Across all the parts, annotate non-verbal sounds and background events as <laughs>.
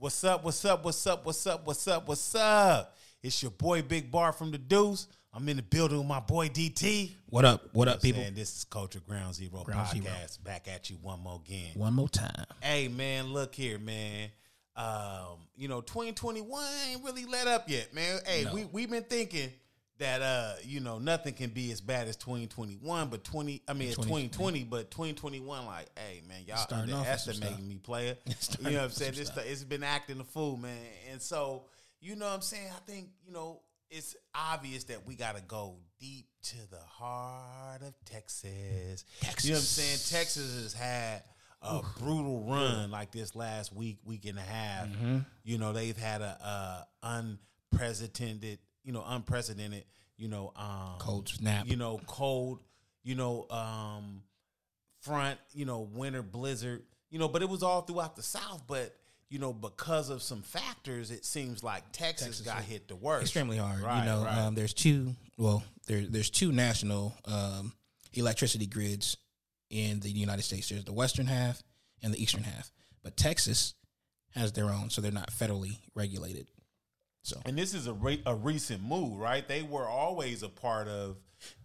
What's up? What's up? What's up? What's up? What's up? What's up? It's your boy Big Bar from the Deuce. I'm in the building with my boy DT. What up? What up, people? And this is Culture Ground Zero Ground podcast. Zero. Back at you one more again. One more time. Hey man, look here, man. Um, you know, 2021 ain't really let up yet, man. Hey, No. we we've been thinking that uh, you know, nothing can be as bad as 2021, but 20 I mean it's 2020, but 2021 like, hey man, y'all Starting off with some underestimating me, player. <laughs> You know what I'm saying? This stuff. it's been acting a fool, man. And so, you know what I'm saying? I think, you know, it's obvious that we got to go deep to the heart of Texas. texas You know what I'm saying? Texas has had a brutal run like this last week, week and a half. Mm-hmm. You know, they've had a, a unprecedented, you know, unprecedented, you know, um, Cold snap. you know, cold, you know, um, front, you know, winter blizzard, you know, but it was all throughout the South. But you know, because of some factors, it seems like Texas, Texas got hit the worst. Extremely hard. Right, you know, right. um, there's two. Well, there there's two national um, electricity grids in the United States. There's the western half and the eastern half. But Texas has their own, so they're not federally regulated. So And this is a re- a recent move, right? They were always a part of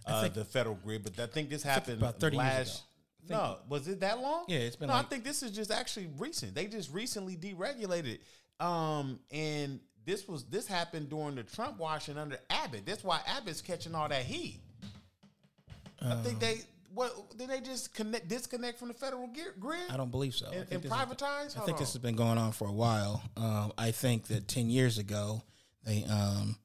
uh, think- the federal grid, but I think this happened about 30 years ago. No, was it that long? Yeah, it's been No, like- I think this is just actually recent. They just recently deregulated, um, and this was this happened during the Trump washing under Abbott. That's why Abbott's catching all that heat. I think they what did they just connect disconnect from the federal gear, grid I don't believe so. I and, think and this is- privatize? I think this has been going on for a while. Um, I think that ten years ago they, um,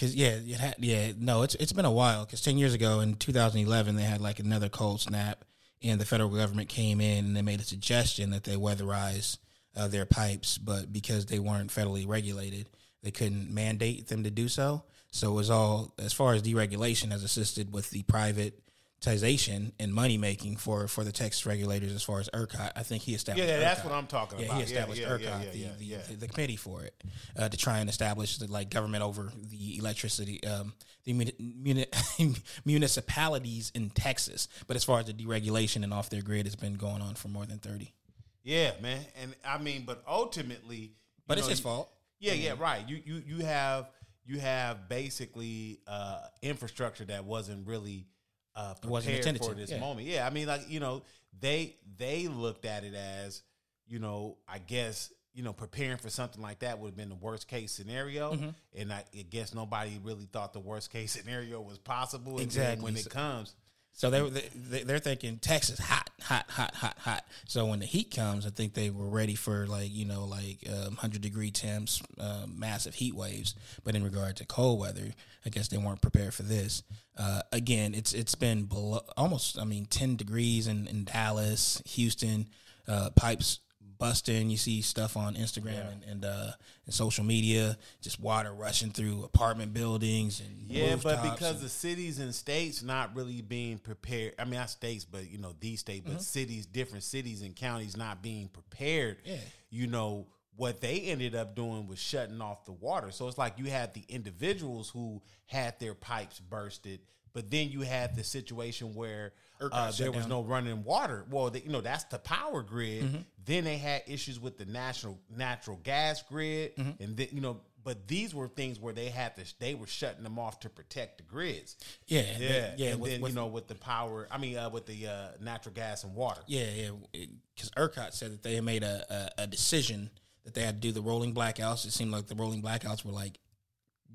cause yeah, it had, yeah, no, it's it's been a while. Cause ten years ago in 2011 they had like another cold snap, and the federal government came in and they made a suggestion that they weatherize uh, their pipes, but because they weren't federally regulated, they couldn't mandate them to do so. So it was all as far as deregulation has assisted with the privatization and money making for for the Texas regulators as far as ERCOT. I think he established. Yeah, that's ERCOT. what I'm talking about. Yeah, about. he established yeah, ERCOT, yeah, the, yeah, the, the, the committee for it, uh, to try and establish the like government over the electricity, um, the muni- muni- <laughs> municipalities in Texas. But as far as the deregulation and off their grid, it's been going on for more than thirty. Yeah, man, and I mean, but ultimately, But it's know, his you- fault. Yeah, yeah, right. You you you have you have basically uh, infrastructure that wasn't really uh, prepared for this yeah. moment. Yeah, I mean, like you know, they they looked at it as you know, I guess you know, preparing for something like that would have been the worst case scenario, Mm-hmm. and I, I guess nobody really thought the worst case <laughs> scenario was possible. Exactly. when it comes, So they, they they're thinking Texas hot, hot, hot, hot, hot. So when the heat comes, I think they were ready for like you know like um, hundred degree temps, um, massive heat waves. But in regard to cold weather, I guess they weren't prepared for this. Uh, again, it's it's been below almost I mean ten degrees in, in Dallas, Houston, uh, pipes busting. You see stuff on Instagram and and, uh, and social media, just water rushing through apartment buildings and Yeah, but because and- the cities and states not really being prepared. I mean, not states, but you know, these states, but cities, different cities and counties not being prepared. Yeah. You know what they ended up doing was shutting off the water. So it's like you had the individuals who had their pipes bursted, but then you had the situation where uh, there was down. no running water. Well, they, you know that's the power grid. Mm-hmm. Then they had issues with the national natural gas grid, Mm-hmm. and then you know, but these were things where they had to they were shutting them off to protect the grids. yeah, Yeah, they- yeah. and with- then with- you know with the power, I mean uh, with the uh, natural gas and water. Yeah, yeah. Because ERCOT said that they had made a, a, a decision that they had to do the rolling blackouts. It seemed like the rolling blackouts were like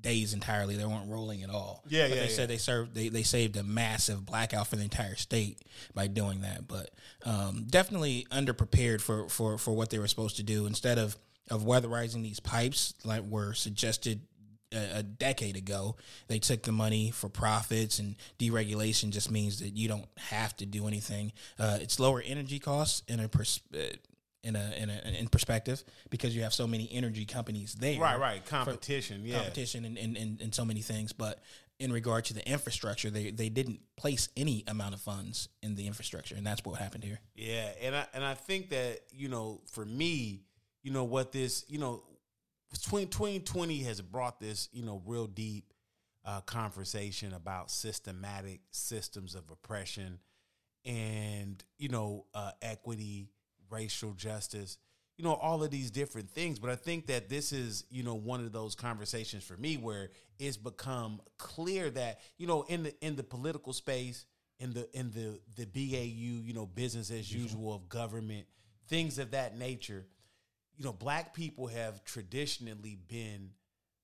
days entirely. They weren't rolling at all. Yeah, but yeah, They yeah. said they served. They, they saved a massive blackout for the entire state by doing that. But um, definitely underprepared for, for for what they were supposed to do. Instead of of weatherizing these pipes like were suggested a, a decade ago. They took the money for profits, and deregulation just means that you don't have to do anything. Uh, it's lower energy costs in a pers- uh, in a in a in perspective because you have so many energy companies there. Right, right. Competition, yeah. Competition and, and, and, and so many things, but in regard to the infrastructure, they, they didn't place any amount of funds in the infrastructure, and that's what happened here. Yeah, and I and I think that you know, for me, you know what this, you know, between 2020 has brought this, you know, real deep uh, conversation about systematic systems of oppression and you know uh, equity, racial justice. you know, all of these different things. But I think that this is, you know, one of those conversations for me where it's become clear that, you know, in the in the political space, in the in the the BAU, you know, business as usual of government, things of that nature, you know, black people have traditionally been,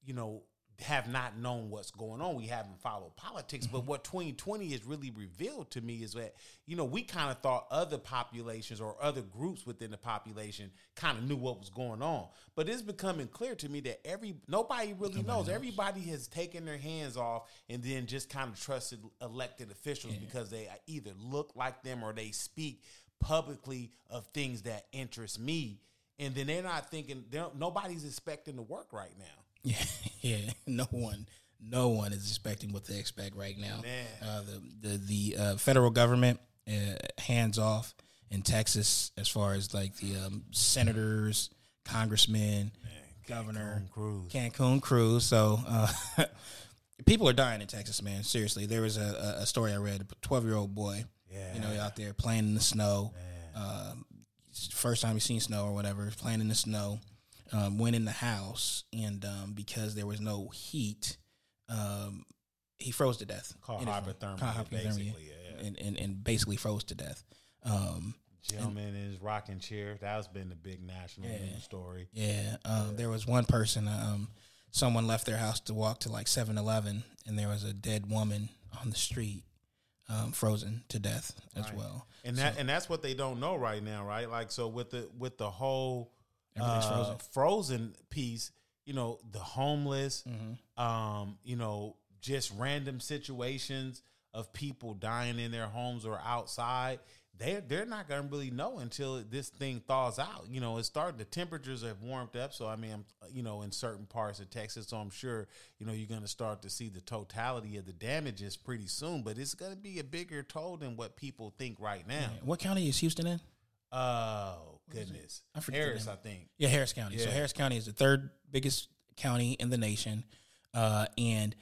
you know, have not known what's going on. We haven't followed politics. But mm-hmm. what 2020 has really revealed to me is that, you know, we kind of thought other populations or other groups within the population kind of knew what was going on. But it's becoming clear to me that every nobody really nobody knows. knows. Everybody has taken their hands off and then just kind of trusted elected officials yeah. because they either look like them or they speak publicly of things that interest me. And then they're not thinking, they're, nobody's expecting to work right now. Yeah, <laughs> yeah. No one, no one is expecting what they expect right now. Uh, the the the uh, federal government uh, hands off in Texas as far as like the um, senators, congressmen, Man, governor, Cancun Cruz. Cancun Cruz. So. Uh, <laughs> people are dying in Texas, man. Seriously, there was a, a story I read. A twelve-year-old boy, yeah. you know, out there playing in the snow. Um, first time he's seen snow or whatever, playing in the snow um, went in the house, and um, because there was no heat, um, he froze to death. Called hypothermia, hypothermia, basically, yeah. and, and, and basically froze to death. Um, Gentleman in his rocking chair. That's been the big national yeah, news story. Yeah, um, yeah, there was one person. Um, someone left their house to walk to like 7-Eleven, and there was a dead woman on the street, um, frozen to death as right. well. And that so, and that's what they don't know right now, right? Like so with the with the whole Everything's uh, frozen. Frozen piece, you know, the homeless, mm-hmm. um, you know, just random situations of people dying in their homes or outside. They're they're not gonna really know until this thing thaws out. You know, it's starting. The temperatures have warmed up, so I mean, I'm, you know, in certain parts of Texas, so I'm sure you know you're gonna start to see the totality of the damages pretty soon. But it's gonna be a bigger toll than what people think right now. What county is Houston in? Oh goodness, I forget Harris, I think. Yeah, Harris County. Yeah. So Harris County is the third biggest county in the nation, uh, and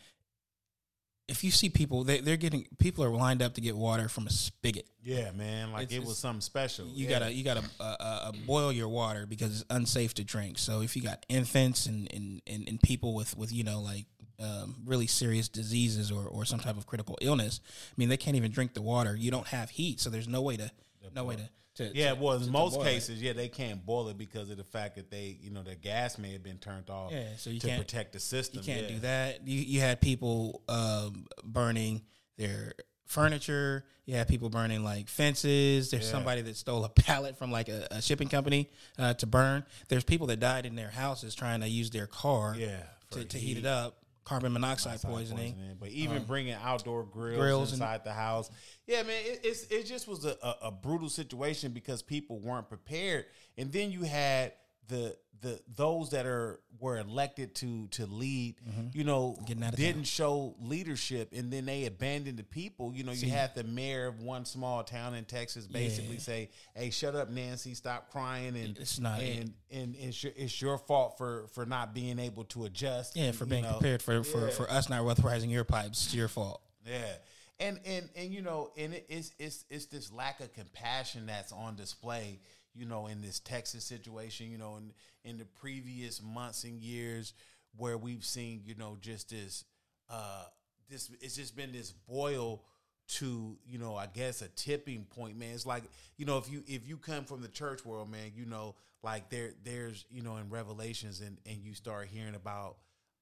if you see people, they, they're getting people are lined up to get water from a spigot. Yeah, man, like it's, it was something special. You yeah. gotta you gotta uh, uh, uh, boil your water because it's unsafe to drink. So if you got infants and and, and, and people with with you know like um, really serious diseases or or some type of critical illness, I mean they can't even drink the water. You don't have heat, so there's no way to no way to to, yeah, to, well, in most cases, it. yeah, they can't boil it because of the fact that they, you know, the gas may have been turned off. Yeah, so you to can't protect the system. You can't yeah. do that. You you had people um, burning their furniture. You had people burning like fences. There's yeah. somebody that stole a <laughs> pallet from like a, a shipping company uh, to burn. There's people that died in their houses trying to use their car. Yeah, to, to heat it up carbon monoxide, poisoning. poisoning. But even um, bringing outdoor grills, grills inside and, the house, yeah, man, it, it's it just was a, a, a brutal situation because people weren't prepared, and then you had the the those that are were elected to to lead, mm-hmm. you know, didn't town. show leadership, and then they abandoned the people. You know, See, you had the mayor of one small town in Texas basically yeah. say, "Hey, shut up, Nancy, stop crying," and it's not and and, and it's, your, it's your fault for for not being able to adjust. Yeah, for being know. prepared for for yeah. for us not weatherizing your pipes. It's your fault. Yeah. And, and and you know and it's it's it's this lack of compassion that's on display you know, in this Texas situation, you know, in in the previous months and years where we've seen, you know, just this uh this it's just been this boil to, you know, I guess a tipping point, man. It's like, you know, if you if you come from the church world, man, you know, like there there's, you know, in Revelations and and you start hearing about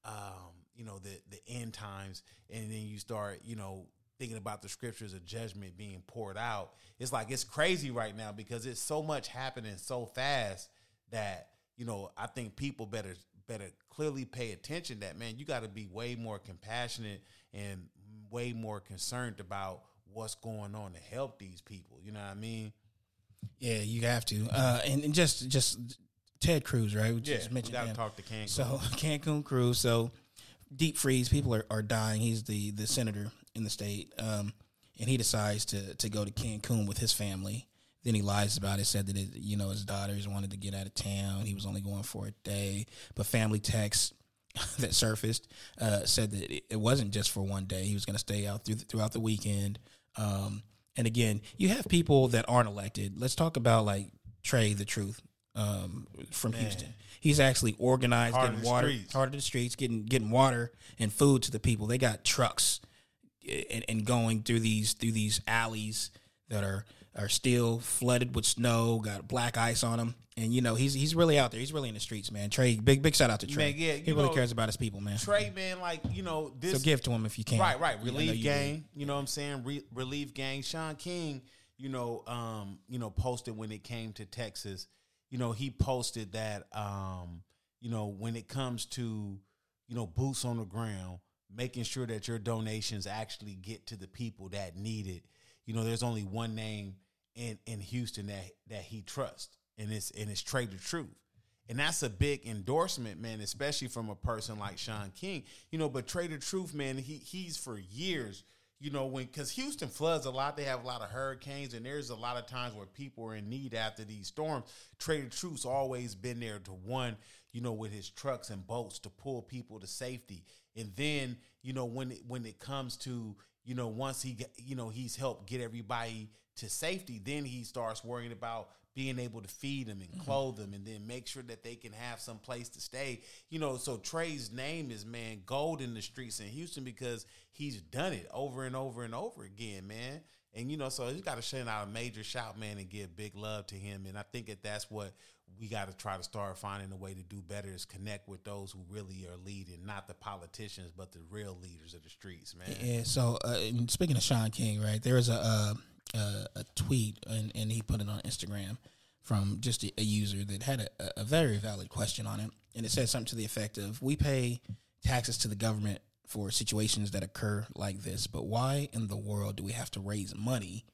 um, you know, the the end times and then you start, you know, thinking about the scriptures of judgment being poured out. It's like it's crazy right now because it's so much happening so fast that you know I think people better better clearly pay attention. That man, you got to be way more compassionate and way more concerned about what's going on to help these people. You know what I mean? Yeah, you have to. Uh, and, and just just Ted Cruz, right? We yeah, just mentioned we got to talk to Cancun. So <laughs> Cancun Cruz. So deep freeze. People are, are dying. He's the the senator in the state, um, and he decides to to go to Cancun with his family. Then he lies about it. Said that it, you know his daughters wanted to get out of town. He was only going for a day, but family texts <laughs> that surfaced uh, said that it, wasn't just for one day. He was going to stay out through, throughout the weekend. Um, and again, you have people that aren't elected. Let's talk about like Trae, the truth. um, from Houston. He's actually organized, Heart getting water, streets. heart of the streets, getting getting water and food to the people. They got trucks and, and going through these through these alleys that are are still flooded with snow, got black ice on them. And you know he's he's really out there. He's really in the streets, man. Trae, big big shout out to Trae. Man, yeah, he really know, cares about his people, man. Trae, man, like you know this. so give to him if you can. Right, right. Relief you gang. You know what I'm saying? Re- relief gang. Shaun King, you know, um, you know, posted when it came to Texas. You know, he posted that um, you know, when it comes to, you know, boots on the ground, making sure that your donations actually get to the people that need it. You know, there's only one name in in Houston that that he trusts, and it's and it's Trae tha Truth. And that's a big endorsement, man, especially from a person like Shaun King. You know, but Trae tha Truth, man, he he's for years, you know, when because Houston floods a lot, they have a lot of hurricanes, and there's a lot of times where people are in need after these storms. Trae tha Truth's always been there to one, you know, with his trucks and boats to pull people to safety. And then, you know, when it when it comes to, you know, once he you know, he's helped get everybody to safety, then he starts worrying about being able to feed them and mm-hmm. clothe them and then make sure that they can have some place to stay. You know, so Trae's name is man gold in the streets in Houston because he's done it over and over and over again, man. And you know, so he's got to send out a major shout, man, and give big love to him. And I think that that's what we got to try to start finding a way to do better is connect with those who really are leading, not the politicians, but the real leaders of the streets, man. Yeah. So, uh, speaking of Shaun King, right? There was a uh, a, a tweet, and, and he put it on Instagram from just a, a user that had a, a very valid question on it, and it said something to the effect of, "We pay taxes to the government for situations that occur like this, but why in the world do we have to raise money?"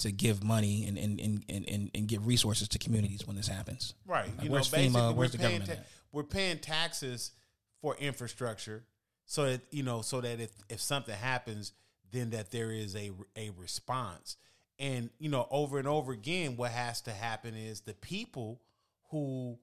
To give money and and, and, and, and give resources to communities when this happens, Right. Like, you where's know, basically, FEMA? we're Where's the paying government at? we're paying taxes for infrastructure, so that you know, so that if if something happens, then that there is a a response. And you know, over and over again, what has to happen is the people who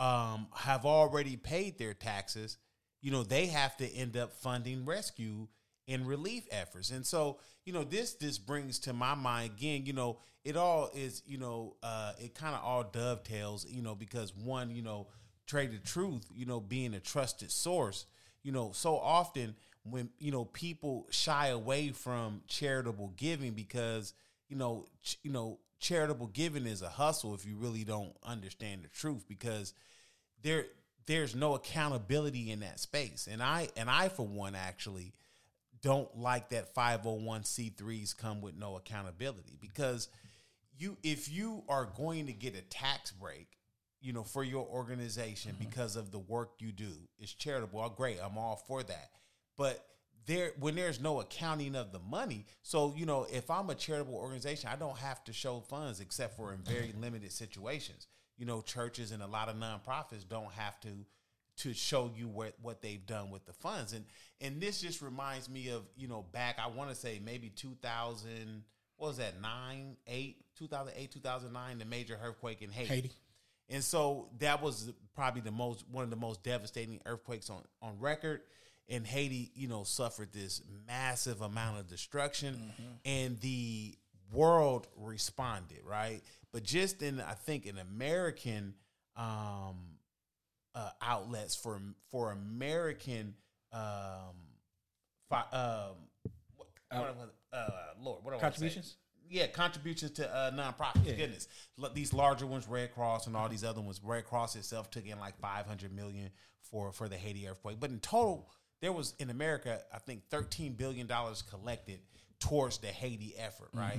um, have already paid their taxes, you know, they have to end up funding rescue and relief efforts. And so, you know, this this brings to my mind again, you know, it all is, you know, uh, it kind of all dovetails, you know, because one, you know, Trae tha Truth, you know, being a trusted source, you know, so often when you know people shy away from charitable giving because you know, ch- you know, charitable giving is a hustle if you really don't understand the truth because there there's no accountability in that space. And I and I for one actually don't like that 501c3s come with no accountability because you if you are going to get a tax break you know for your organization mm-hmm. because of the work you do it's charitable. Oh, great i'm all for that. But there when there's no accounting of the money so you know if i'm a charitable organization i don't have to show funds except for in very <laughs> limited situations. You know churches and a lot of nonprofits don't have to to show you what what they've done with the funds. And and this just reminds me of you know back i want to say maybe 2000 what was that 9 8 2008 2009 the major earthquake in haiti, Haiti. and so that was probably the most one of the most devastating earthquakes on on record. And Haiti, you know, suffered this massive amount of destruction. And the world responded, right? But just in I think an American um uh, outlets for for American um, fi- um what, uh, Lord, what? Contributions? Yeah, contributions to uh, nonprofits. Goodness, Look, these larger ones, Red Cross and all these other ones. Red Cross itself took in like five hundred million for for the Haiti earthquake, but in total, there was in America, I think, thirteen billion dollars collected towards the Haiti effort. Right?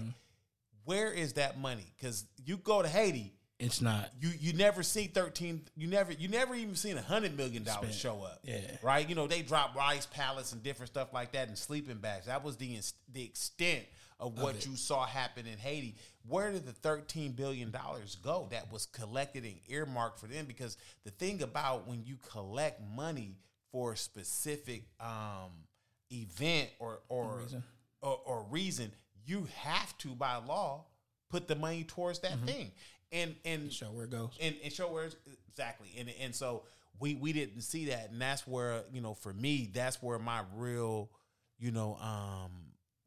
Where is that money? Because you go to Haiti, It's not. you you never see 13 you never you never even seen a hundred million dollars show up. Yeah. right? You know they drop rice pallets and different stuff like that and sleeping bags. That was the the extent of what you saw happen in Haiti. Where did the 13 billion dollars go that was collected and earmarked for them? Because the thing about when you collect money for a specific um event or or reason. or, or reason you have to by law put the money towards that thing and and Show where it goes. and, and show where it's, exactly. And and so we we didn't see that. And that's where you know for me that's where my real you know um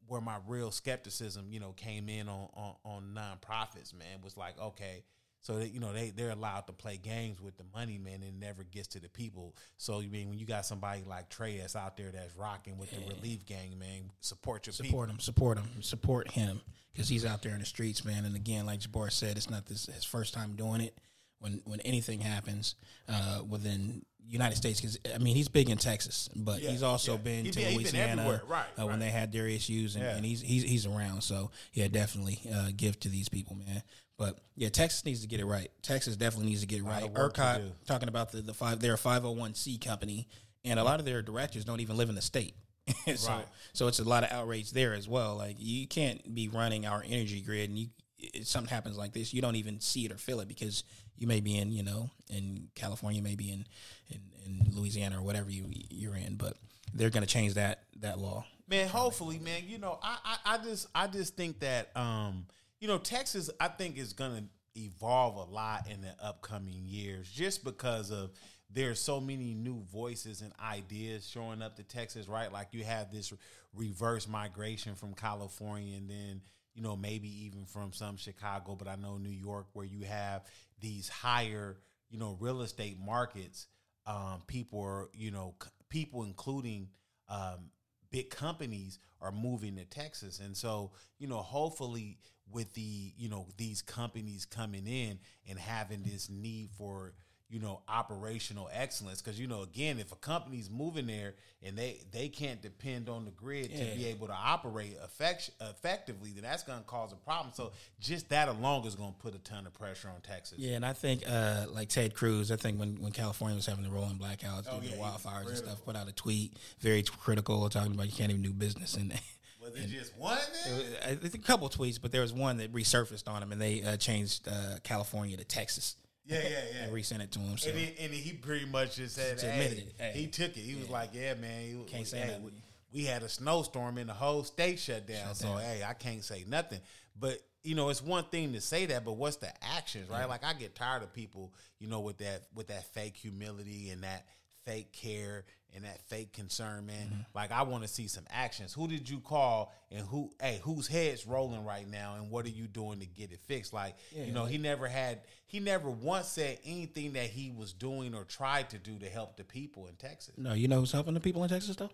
where my real skepticism you know came in on on, on nonprofits man. Was like okay So that you know they they're allowed to play games with the money, man, and it never gets to the people. So you mean when you got somebody like Trae that's out there that's rocking with the relief gang, man, support your people. support him, support him, support him because he's out there in the streets, man. And again, like Jabbar said, it's not this his first time doing it. When when anything happens uh, within United States, because I mean he's big in Texas, but Yeah, he's also yeah. been He to been Louisiana. Right, uh, when they had their issues, and, Yeah. and he's he's he's around. So yeah, definitely uh, give to these people, man. But yeah, Texas needs to get it right. Texas definitely needs to get it right. ERCOT talking about the the five, they're a five hundred one c company, and a lot of their directors don't even live in the state. <laughs> so Right. so it's a lot of outrage there as well. Like you can't be running our energy grid and you if something happens like this, you don't even see it or feel it because you may be in, you know, in California, maybe in, in, in Louisiana or whatever you you're in, but they're going to change that that law. Man, hopefully, man. You know, I, I, I just I just think that um, you know, Texas I think is gonna evolve a lot in the upcoming years just because of there's so many new voices and ideas showing up to Texas, right? Like you have this reverse migration from California and then you know, maybe even from some Chicago, but I know New York where you have these higher, you know, real estate markets. Um, people are, you know, c- people including um, big companies are moving to Texas. And so, you know, hopefully with the, you know, these companies coming in and having this need for, you know, operational excellence. Cause, you know, again, if a company's moving there and they, they can't depend on the grid to be able to operate effect- effectively, then that's going to cause a problem. So just that alone is going to put a ton of pressure on Texas. Yeah, and I think uh, like Ted Cruz, I think when, when California was having the rolling blackouts due Oh, to yeah, the wildfires and stuff, put out a tweet very critical talking about you can't even do business in Was it just one? Then? I think a couple tweets, but there was one that resurfaced on him, and they uh, changed uh, California to Texas. Yeah, yeah, yeah. and resent it to him. So And he, and he pretty much just said, Just hey, it. Hey. he took it. He was like, yeah, man. He, Can't say hey, we, we had a snowstorm and the whole state shut down. Shut so, down. hey, I can't say nothing. But, you know, it's one thing to say that, but what's the actions, right? Like, I get tired of people, you know, with that with that fake humility and that fake care and that fake concern, man. Mm-hmm. Like, I want to see some actions. Who did you call and who, hey, whose head's rolling right now and what are you doing to get it fixed? Like, you know, he never had, he never once said anything that he was doing or tried to do to help the people in Texas. no, you know who's helping the people in Texas though?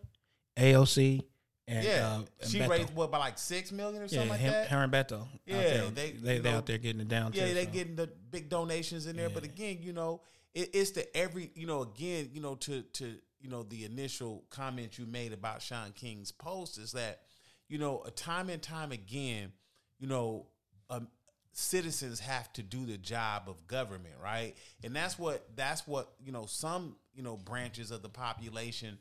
AOC and Yeah, uh, and she Beto. raised what by like six million or yeah, something like him, that. her and Beto. Yeah, there. they- they they know, out there getting it down. Yeah, too, they so. getting the big donations in there, but again, you know, it, it's the every, you know, again, you know, to to you know the initial comment you made about Shaun King's post is that, you know, a time and time again, you know, um, citizens have to do the job of government, right? And that's what that's what you know some you know branches of the population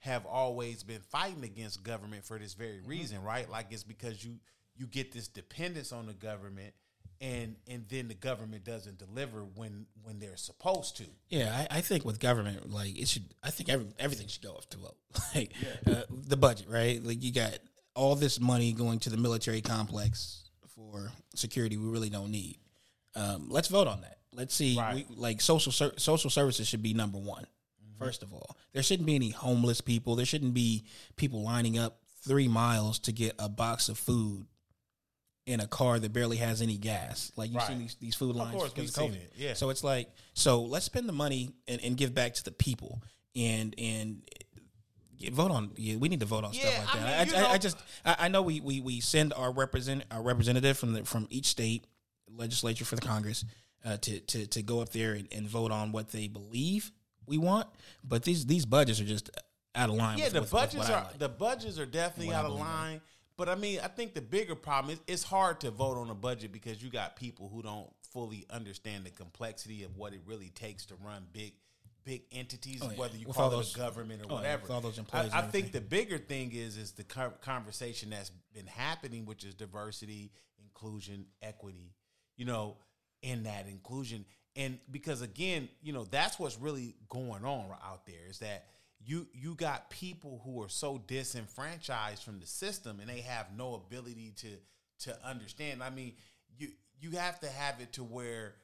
have always been fighting against government for this very reason, right? Like it's because you you get this dependence on the government and and then the government doesn't deliver when when they're supposed to. Yeah, I, I think with government, like it should. I think every, everything should go up to vote. <laughs> like uh, the budget, right? Like you got all this money going to the military complex for security we really don't need. Um, let's vote on that. Let's see. Right. We, like social ser- social services should be number one. First of all, there shouldn't be any homeless people. There shouldn't be people lining up three miles to get a box of food in a car that barely has any gas. Like you see Right. these these food lines course, because of seen COVID. it, yeah. So it's like so let's spend the money and, and give back to the people and and vote on. Yeah, we need to vote on Yeah, stuff like I that. I, mean, you I, I just I, I know we, we we send our represent our representative from the from each state legislature for the Congress uh, to to to go up there and, and vote on what they believe we want, but these these budgets are just out of line. Yeah, with- the with- with budgets what are like. the budgets are definitely out of line. in. But I mean, I think the bigger problem is it's hard to vote on a budget because you got people who don't fully understand the complexity of what it really takes to run big big entities, Oh, yeah. whether you With call it those- a government or oh, whatever. with all those employees I, I think the bigger thing is is the conversation that's been happening, which is diversity, inclusion, equity. You know, in that inclusion, and because again, you know, that's what's really going on out there is that you you got people who are so disenfranchised from the system and they have no ability to to understand. I mean, you you have to have it to where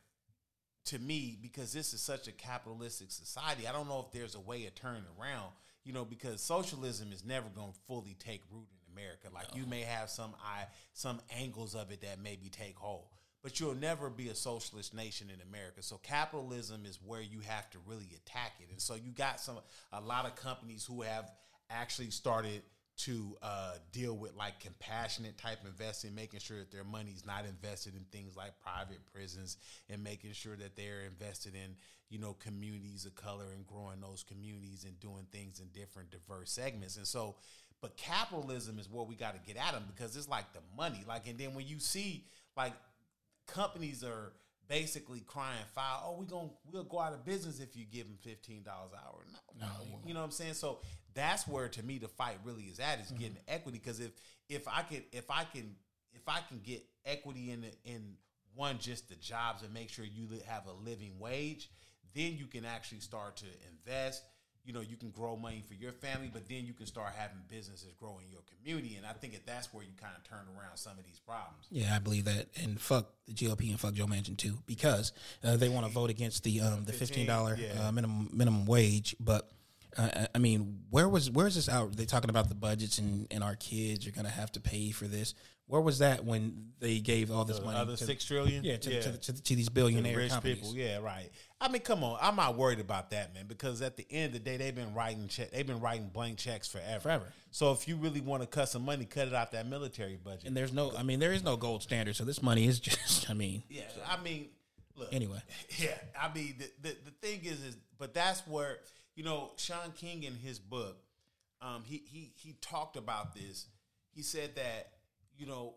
to me, because this is such a capitalistic society, I don't know if there's a way of turning around, you know, because socialism is never going to fully take root in America. Like you may have some I some angles of it that maybe take hold. But you'll never be a socialist nation in America. So capitalism is where you have to really attack it. And so you got some a lot of companies who have actually started to uh, deal with like compassionate type investing, making sure that their money's not invested in things like private prisons, and making sure that they're invested in you know communities of color and growing those communities and doing things in different diverse segments. And so, but capitalism is what we got to get at them because it's like the money. Like, and then when you see like companies are basically crying foul. Oh, we going to we'll go out of business if you give them fifteen dollars an hour. No, no, you know what I'm saying. So that's where to me the fight really is at is mm-hmm. getting equity. Because if if I can if I can if I can get equity in the, in one just the jobs and make sure you have a living wage, then you can actually start to invest you know you can grow money for your family but then you can start having businesses grow in your community and i think that that's where you kind of turn around some of these problems yeah i believe that and fuck the gop and fuck joe manchin too because uh, they want to vote against the um, the $15 yeah. uh, minimum minimum wage but uh, I mean, where was where's this out? They talking about the budgets and, and our kids are going to have to pay for this. Where was that when they gave all this the money? Other to, six trillion, yeah, to, yeah. To, to, to, these billionaire rich companies. people. Yeah, right. I mean, come on, I'm not worried about that, man, because at the end of the day, they've been writing check, they've been writing blank checks forever. Forever. So if you really want to cut some money, cut it out that military budget. And there's no, I mean, there is no gold standard, so this money is <laughs> just, I mean, yeah, I mean, look, anyway, <laughs> yeah, I mean, the, the the thing is, is, but that's where you know, Shaun King in his book, um, he he he talked about this. He said that you know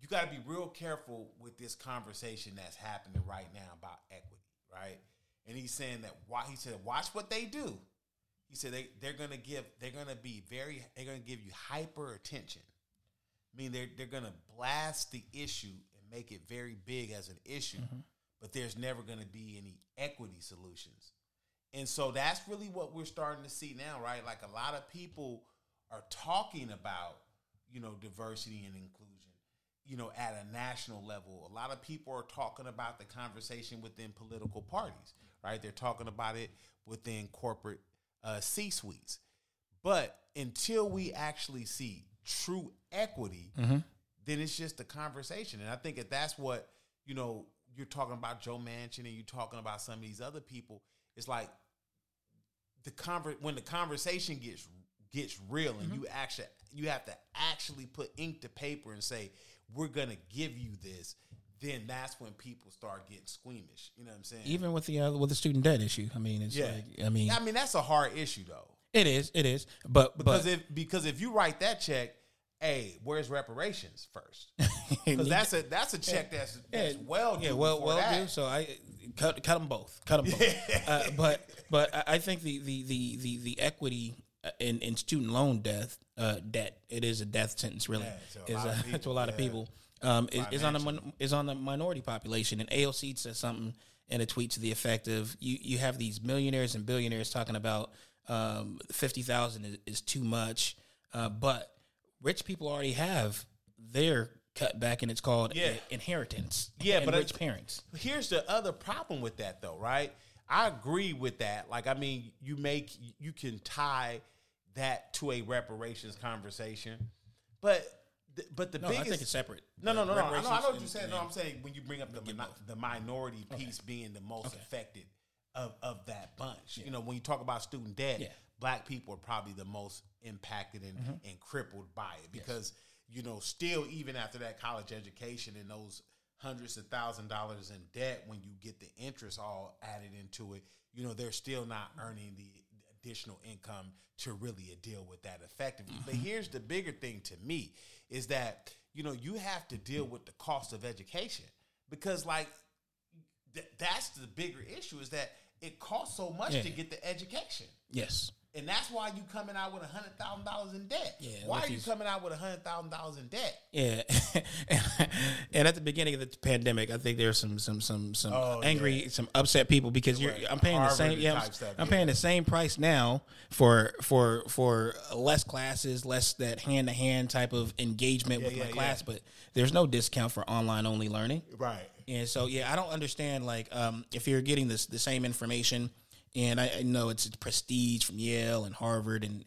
you got to be real careful with this conversation that's happening right now about equity, right? And he's saying that why he said watch what they do. He said they they're gonna give they're gonna be very they're gonna give you hyper attention. I mean they're they're gonna blast the issue and make it very big as an issue, mm-hmm. but there's never gonna be any equity solutions. And so that's really what we're starting to see now, right? Like a lot of people are talking about, you know, diversity and inclusion, you know, at a national level. A lot of people are talking about the conversation within political parties, right? They're talking about it within corporate uh, C suites. But until we actually see true equity, mm-hmm. then it's just a conversation. And I think that that's what, you know, you're talking about Joe Manchin and you're talking about some of these other people it's like the conver- when the conversation gets gets real and mm-hmm. you actually you have to actually put ink to paper and say we're gonna give you this then that's when people start getting squeamish you know what i'm saying even with the uh, with the student debt issue i mean it's yeah. like i mean i mean that's a hard issue though it is it is but because but, if because if you write that check hey, where's reparations first? <laughs> Because that's a that's a check that's, that's yeah, well. Yeah, well, well that. due. So I cut cut them both. Cut them both. <laughs> uh, but but I think the the the the, the equity in, in student loan death uh, debt it is a death sentence really yeah, to, a is, <laughs> to a lot of people um, is, is on the is on the minority population and AOC says something in a tweet to the effect of you you have these millionaires and billionaires talking about um, fifty thousand is, is too much uh, but rich people already have their cut back and it's called yeah. inheritance. Yeah, but rich I, parents. Here's the other problem with that though, right? I agree with that. Like I mean, you make you can tie that to a reparations conversation. But but the no, biggest I think it's separate. No, no, no, no. I know, I know what you're saying. No, I'm saying when you bring up the the minority piece okay. being the most okay. affected of of that bunch. Yeah. You know, when you talk about student debt, yeah. black people are probably the most impacted and, mm-hmm. and crippled by it because yes you know, still even after that college education and those hundreds of thousand dollars in debt, when you get the interest all added into it, you know, they're still not earning the additional income to really deal with that effectively. Mm-hmm. But here's the bigger thing to me is that, you know, you have to deal with the cost of education because like th- that's the bigger issue is that it costs so much yeah. to get the education. Yes and that's why you coming out with a hundred thousand dollars in debt. Yeah, why are you coming out with a hundred thousand dollars in debt? Yeah, <laughs> and at the beginning of the pandemic, I think there's some some some some oh, angry, yeah. some upset people because you're I'm paying Harvard the same yeah I'm, stuff, I'm yeah. paying the same price now for for for less classes, less that hand to hand type of engagement with my class, but there's no discount for online only learning. Right. And so yeah, I don't understand like um, if you're getting this the same information and I, I know it's prestige from Yale and Harvard and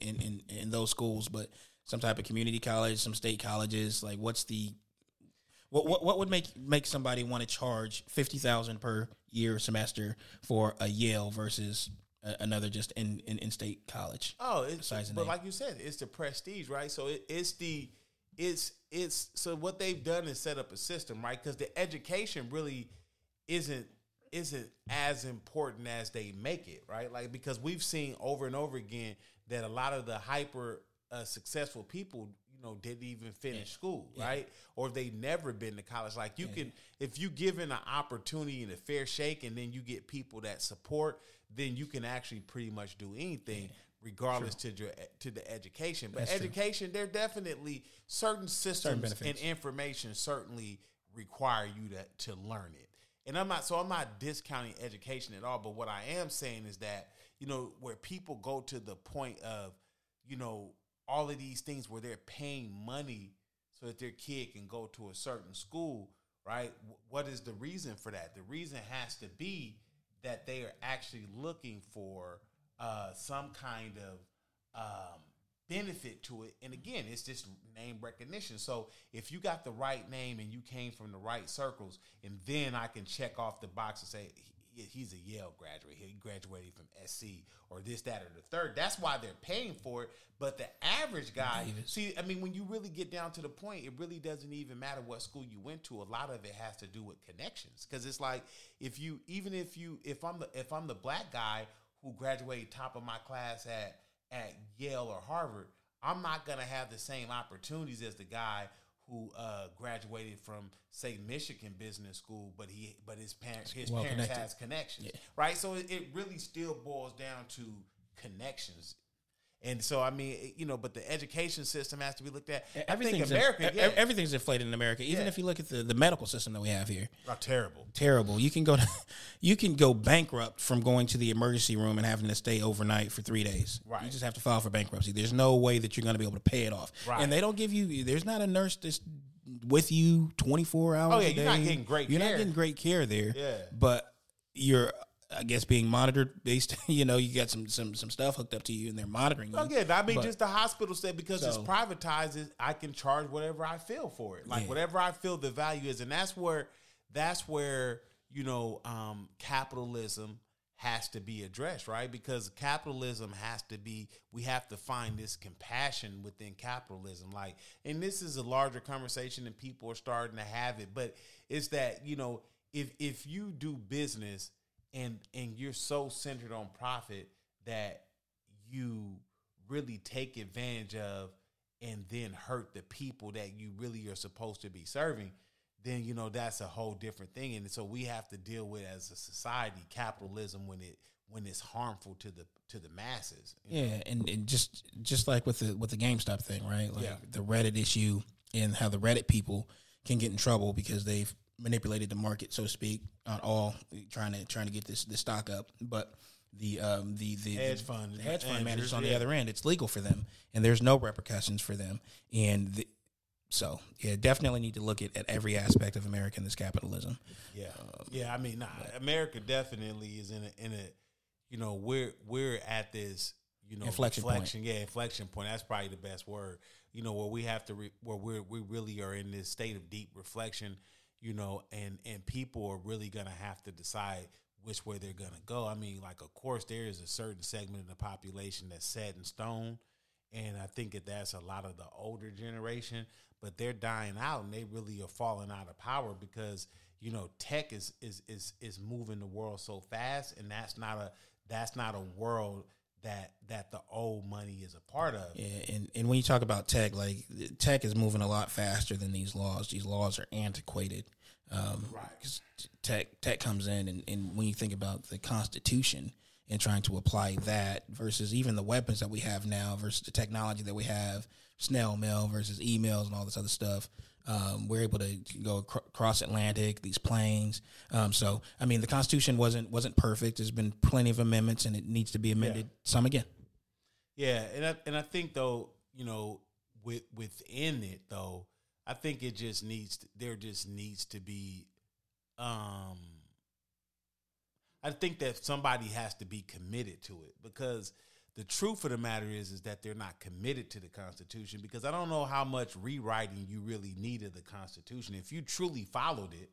in those schools, but some type of community college, some state colleges. Like, what's the What what, what would make make somebody want to charge fifty thousand per year semester for a Yale versus a, another just in, in in state college? Oh, it's, but name. like you said, it's the prestige, right? So it, it's the it's it's so what they've done is set up a system, right? Because the education really isn't isn't as important as they make it, right? Like because we've seen over and over again that a lot of the hyper uh, successful people, you know, didn't even finish school, right? Or they never been to college. Like you can, if you given an opportunity and a fair shake, and then you get people that support, then you can actually pretty much do anything. Regardless to your to the education, but That's true. education, there definitely certain systems and information certainly require you to to learn it. And I'm not so I'm not discounting education at all, but what I am saying is that, you know, where people go to the point of, you know, all of these things where they're paying money so that their kid can go to a certain school, right? What is the reason for that? The reason has to be that they are actually looking for uh, some kind of um, benefit to it. And again, it's just name recognition. So if you got the right name and you came from the right circles, and then I can check off the box and say he, he's a Yale graduate, he graduated from SC or this, that, or the third. That's why they're paying for it. But the average guy, see, I mean, when you really get down to the point, it really doesn't even matter what school you went to. A lot of it has to do with connections, because it's like if you, even if you, if I'm the, if I'm the black guy who graduated top of my class at at Yale or Harvard, I'm not gonna have the same opportunities as the guy who uh, graduated from say Michigan Business School, but he but his parents his Well parents connected. has connections, right? So it, it really still boils down to connections. And so, I mean, you know, but the education system has to be looked at. I think Everything's America, in, yeah, everything's inflated in America. Even Yeah. if you look at the, the medical system that we have here, are terrible. terrible. You can go to, <laughs> you can go bankrupt from going to the emergency room and having to stay overnight for three days. Right. You just have to file for bankruptcy. There's no way that you're going to be able to pay it off. Right. And they don't give you. There's not a nurse that's with you 24 hours. Oh, yeah, a you're not getting great You're care. not getting great care there. Yeah. But you're. I guess being monitored based, <laughs> you know, you got some some some stuff hooked up to you, and they're monitoring you. Oh yeah, I mean, But- just the hospital said because it's privatized, I can charge whatever I feel for it, like Yeah. whatever I feel the value is, and that's where that's where you know um, capitalism has to be addressed, right? Because capitalism has to be, we have to find this compassion within capitalism, like, and this is a larger conversation, and people are starting to have it, but it's that you know, if if you do business and and you're so centered on profit that you really take advantage of and then hurt the people that you really are supposed to be serving then you know that's a whole different thing and so we have to deal with as a society capitalism when it when it's harmful to the to the masses know? Yeah, and, and just just like with the with the GameStop thing, right? Like Yeah. the Reddit issue and how the Reddit people can get in trouble because they've manipulated the market, so to speak, on all trying to trying to get this this stock up. But the um the the Hedge the, fund the hedge fund managers, managers on the yeah. other end, it's legal for them, and there's no repercussions for them, and. The, so yeah, definitely need to look at, at every aspect of America American this capitalism. Yeah, yeah. I mean, nah, America definitely is in a in a, you know, we're we're at this, you know, Inflection point. Yeah, inflection point. That's probably the best word. You know, where we have to, re, where we we really are in this state of deep reflection. You know, and and people are really gonna have to decide which way they're gonna go. I mean, like, of course, there is a certain segment of the population that's set in stone. And I think that that's a lot of the older generation, but they're dying out and they really are falling out of power because you know tech is is is is moving the world so fast, and that's not a that's not a world that that the old money is a part of. Yeah, and, and when you talk about tech, like tech is moving a lot faster than these laws. These laws are antiquated. Um, Right. Tech tech comes in, and, and when you think about the Constitution and trying to apply that versus even the weapons that we have now versus the technology that we have, snail mail versus emails and all this other stuff. Um, we're able to go cr- cross Atlantic, these planes. Um, so, I mean, the Constitution wasn't wasn't perfect. There's been plenty of amendments, and it needs to be amended some again. Yeah, and I, and I think though, you know, with within it though, I think it just needs to, there just needs to be um I think that somebody has to be committed to it because the truth of the matter is is that they're not committed to the Constitution because I don't know how much rewriting you really need of the Constitution. If you truly followed it,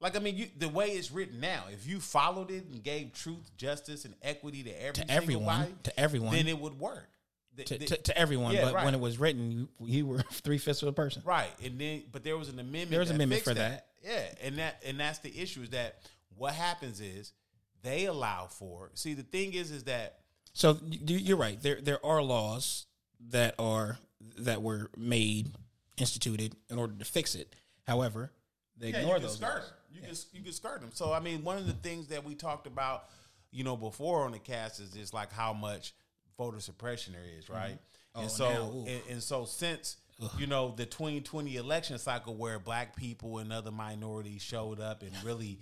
like I mean, you, the way it's written now, if you followed it and gave truth, justice, and equity to every to everyone, body, to everyone, then it would work. The- to, the- to, to everyone. Yeah, but right. when it was written, you, you were <laughs> three fifths of a person. Right, and then but there was an amendment. There was an amendment for that. Yeah, and that and that's the issue is that what happens is they allow for. See, the thing is, is that So you- you're right. There there are laws that are that were made, instituted in order to fix it. However, they yeah, ignore you can those. skirt laws. them. You can you can skirt them. So I mean, one of the things that we talked about, you know, before on the cast is just like how much voter suppression there is, right? Mm-hmm. Oh, and so now, and, and so since you know the 2020 election cycle where black people and other minorities showed up and really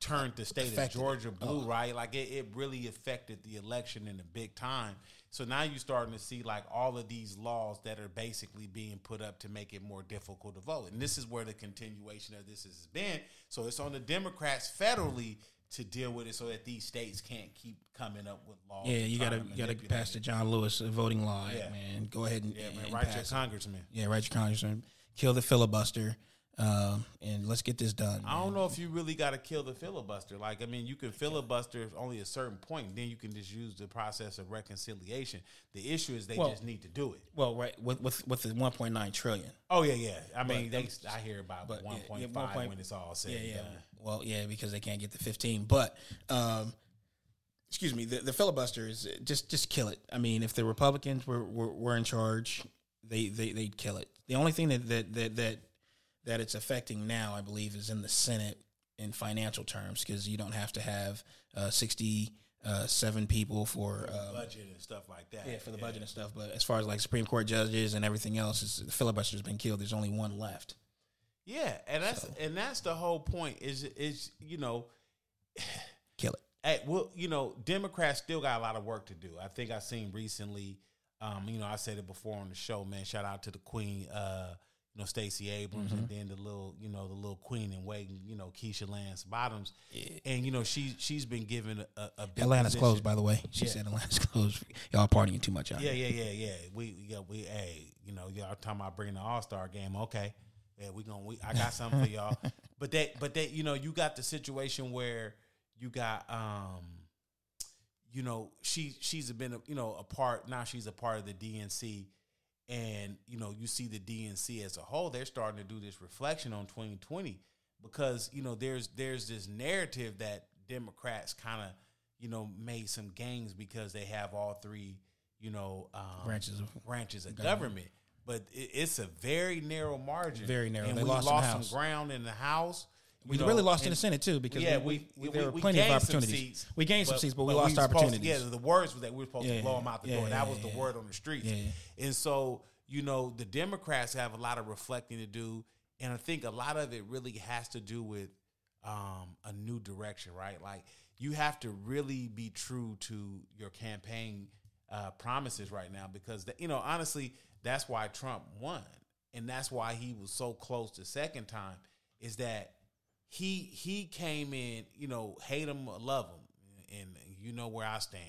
turned the state of Affected it. Georgia blue, Oh. right? Like it, it really affected the election in a big time. So now you're starting to see like all of these laws that are basically being put up to make it more difficult to vote. And this is where the continuation of this has been. So it's on the Democrats federally to deal with it so that these states can't keep coming up with laws. Yeah, you gotta you gotta pass the. John Lewis uh, voting law, Yeah. man. Go ahead and Yeah, man, and write your it. congressman. Yeah, write your congressman. Kill the filibuster, um, and let's get this done. I don't know if you really got to kill the filibuster. Like, I mean, you can filibuster only a certain point, then you can just use the process of reconciliation. The issue is they Well- just need to do it. Well, right with with with the 1.9 trillion. Oh yeah, yeah. I mean, But, they, I hear about yeah, one yeah, point five point- when it's all said Yeah, yeah. done. Well, yeah, because they can't get the 15. But um, excuse me, the, the filibuster is just just kill it. I mean, if the Republicans were were, were in charge, they they they'd kill it. The only thing that that that that that it's affecting now, I believe, is in the Senate in financial terms because you don't have to have uh, 67 people for. Um, Budget and stuff like that. yeah, for the budget and stuff. But as far as like Supreme Court judges and everything else, the filibuster's been killed. There's only one left. Yeah, and that's and that's the whole point. Is is you know, <sighs> Kill it. hey, well, you know, Democrats still got a lot of work to do. I think I seen recently. Um, you know, I said it before on the show, man. Shout out to the Queen, uh, know, Stacey Abrams, and then the little, you know, the little Queen in waiting, you know, Keisha Lance Bottoms, and you know, she she's been given a, a big Atlanta's position. closed, by the way. She Yeah. said Atlanta's <laughs> closed. Y'all partying too much out Yeah, here. yeah, yeah, yeah. We, yeah, we, hey, you know, y'all talking about bringing the All Star game? Okay, yeah, we gonna, we, I got something for y'all. <laughs> But that, but that, you know, you got the situation where you got, um, you know, she, she's been, you know, a part. Now she's a part of the DNC, and you know, you see the DNC as a whole. They're starting to do this reflection on 2020 because you know, there's, there's this narrative that Democrats kind of, you know, made some gains because they have all three, you know, um, Branches of branches of government. But it, it's a very narrow margin. Very narrow. And They we lost lost, in the House. some ground in the House. We know, really lost in the Senate too because yeah, we, we, we, we, there were plenty of opportunities. seats, we gained some but- seats, but we but lost were to- opportunities. yeah, the words was that we were supposed Yeah, to blow them out the yeah, door. yeah, that was the word on the streets. Yeah, And so, you know, the Democrats have a lot of reflecting to do, and I think a lot of it really has to do with um, a new direction, right? Like you have to really be true to your campaign uh, promises right now because the, you know honestly that's why Trump won and that's why he was so close the second time is that he he came in you know hate him or love him and you know where I stand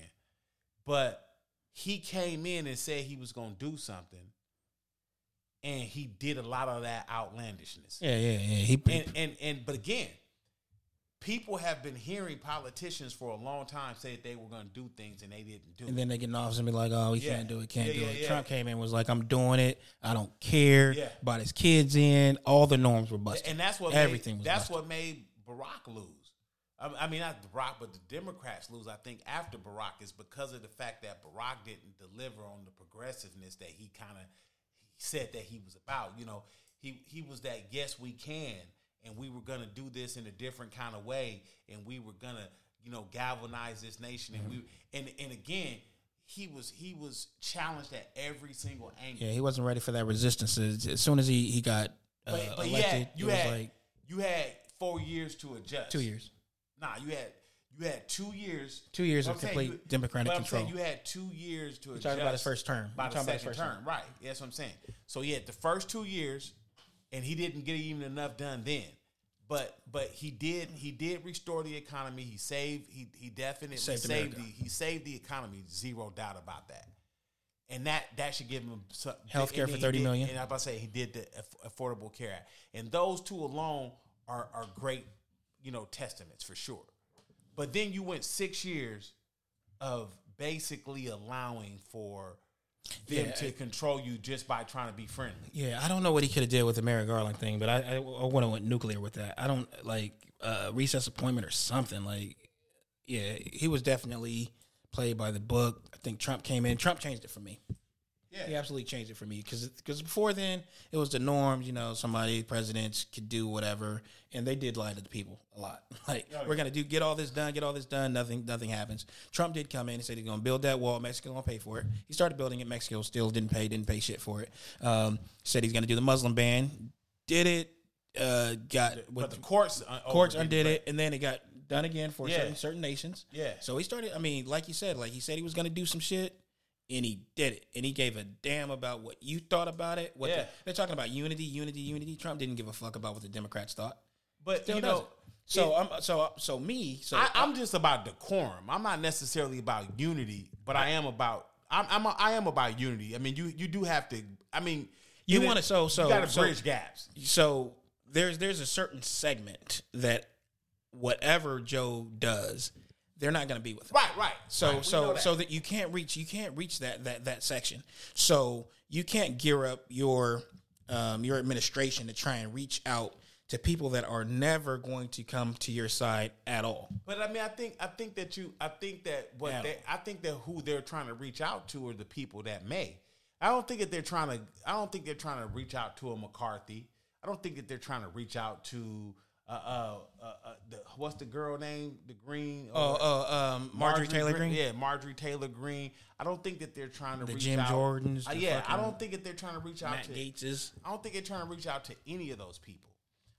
but he came in and said he was going to do something and he did a lot of that outlandishness yeah, yeah, yeah. He, and and and but again, people have been hearing politicians for a long time say that they were going to do things and they didn't do and it. And then they get in office and be like, "Oh, we Yeah. can't do it, can't Yeah, do yeah, it." Trump came in and was like, "I'm doing it. I don't care." Yeah. Brought his kids in. All the norms were busted. and that's what everything Made, was that's busted. what made Barack lose. I, I mean, not Barack, but the Democrats lose. I think after Barack is because of the fact that Barack didn't deliver on the progressiveness that he kind of said that he was about. You know, he he was that yes we can, and we were gonna do this in a different kind of way, and we were gonna you know galvanize this nation, and we and and again. He was he was challenged at every single angle. yeah, he wasn't ready for that resistance. As, soon as he he got uh, But, but elected, yeah, you had like you had four years to adjust. two years. Nah, you had you had two years. Two years of complete you- Democratic control. You had two years to You're adjust. talking about his first term. By the talking about his second first term, right? That's what I'm saying. So he had the first two years, and he didn't get even enough done then. but but he did he did restore the economy. He saved he he definitely Saved saved, the he saved the economy. Zero doubt about that. And that that should give him some Healthcare for 30 did- million. And I about to say he did the Affordable Care Act, and those two alone are are great, you know, testaments for sure. But then you went six years of basically allowing for them Yeah. to control you just by trying to be friendly. Yeah, I don't know what he could have did with the Merrick Garland thing, but I I, I would have went nuclear with that. I don't like uh, recess appointment or something. Like, yeah, he was definitely played by the book. I think Trump came in. Trump changed it for me. Yeah. He absolutely changed it for me because before then it was the norms. You know, somebody presidents could do whatever, and they did lie to the people a lot. <laughs> Like Oh, we're gonna do get all this done, get all this done. Nothing, nothing happens. Trump did come in and said he's gonna build that wall. Mexico gonna pay for it. He started building it. Mexico still didn't pay, didn't pay shit for it. Um, said he's gonna do the Muslim ban. Did it? Uh, got But with the courts uh, courts undid it, and then it got done again for Yeah. certain certain nations. Yeah. So he started. I mean, like you said, like he said he was going to do some shit, and he did it, and he gave a damn about what you thought about it. What the- Yeah. they're talking about unity, unity, unity. Trump didn't give a fuck about what the Democrats thought. But Still you doesn't. know, So it- I'm so so me. So I, I'm just about decorum. I'm not necessarily about unity, but I am about I'm, I'm a, I am about unity. I mean, you you do have to. I mean, You wanna- so- so- you got to so- bridge gaps. so there's there's a certain segment that whatever Joe does, they're not going to be with him. Right, right. So right, so that. so that you can't reach you can't reach that that that section. So you can't gear up your um, your administration to try and reach out to people that are never going to come to your side at all. But I mean, I think I think that you I think that what they I think that who they're trying to reach out to are the people that may. I don't think that they're trying to. I don't think they're trying to reach out to a McCarthy. I don't think that they're trying to reach out to uh uh uh, uh the, what's the girl name? The Greene. Oh, uh, um, Marjorie, Taylor Greene. Yeah, Marjorie Taylor Greene. I don't think that they're trying to The reach Jim out. Jordans, Uh, yeah, I don't think that they're trying to reach out Matt to. Gateses. I don't think they're trying to reach out to any of those people.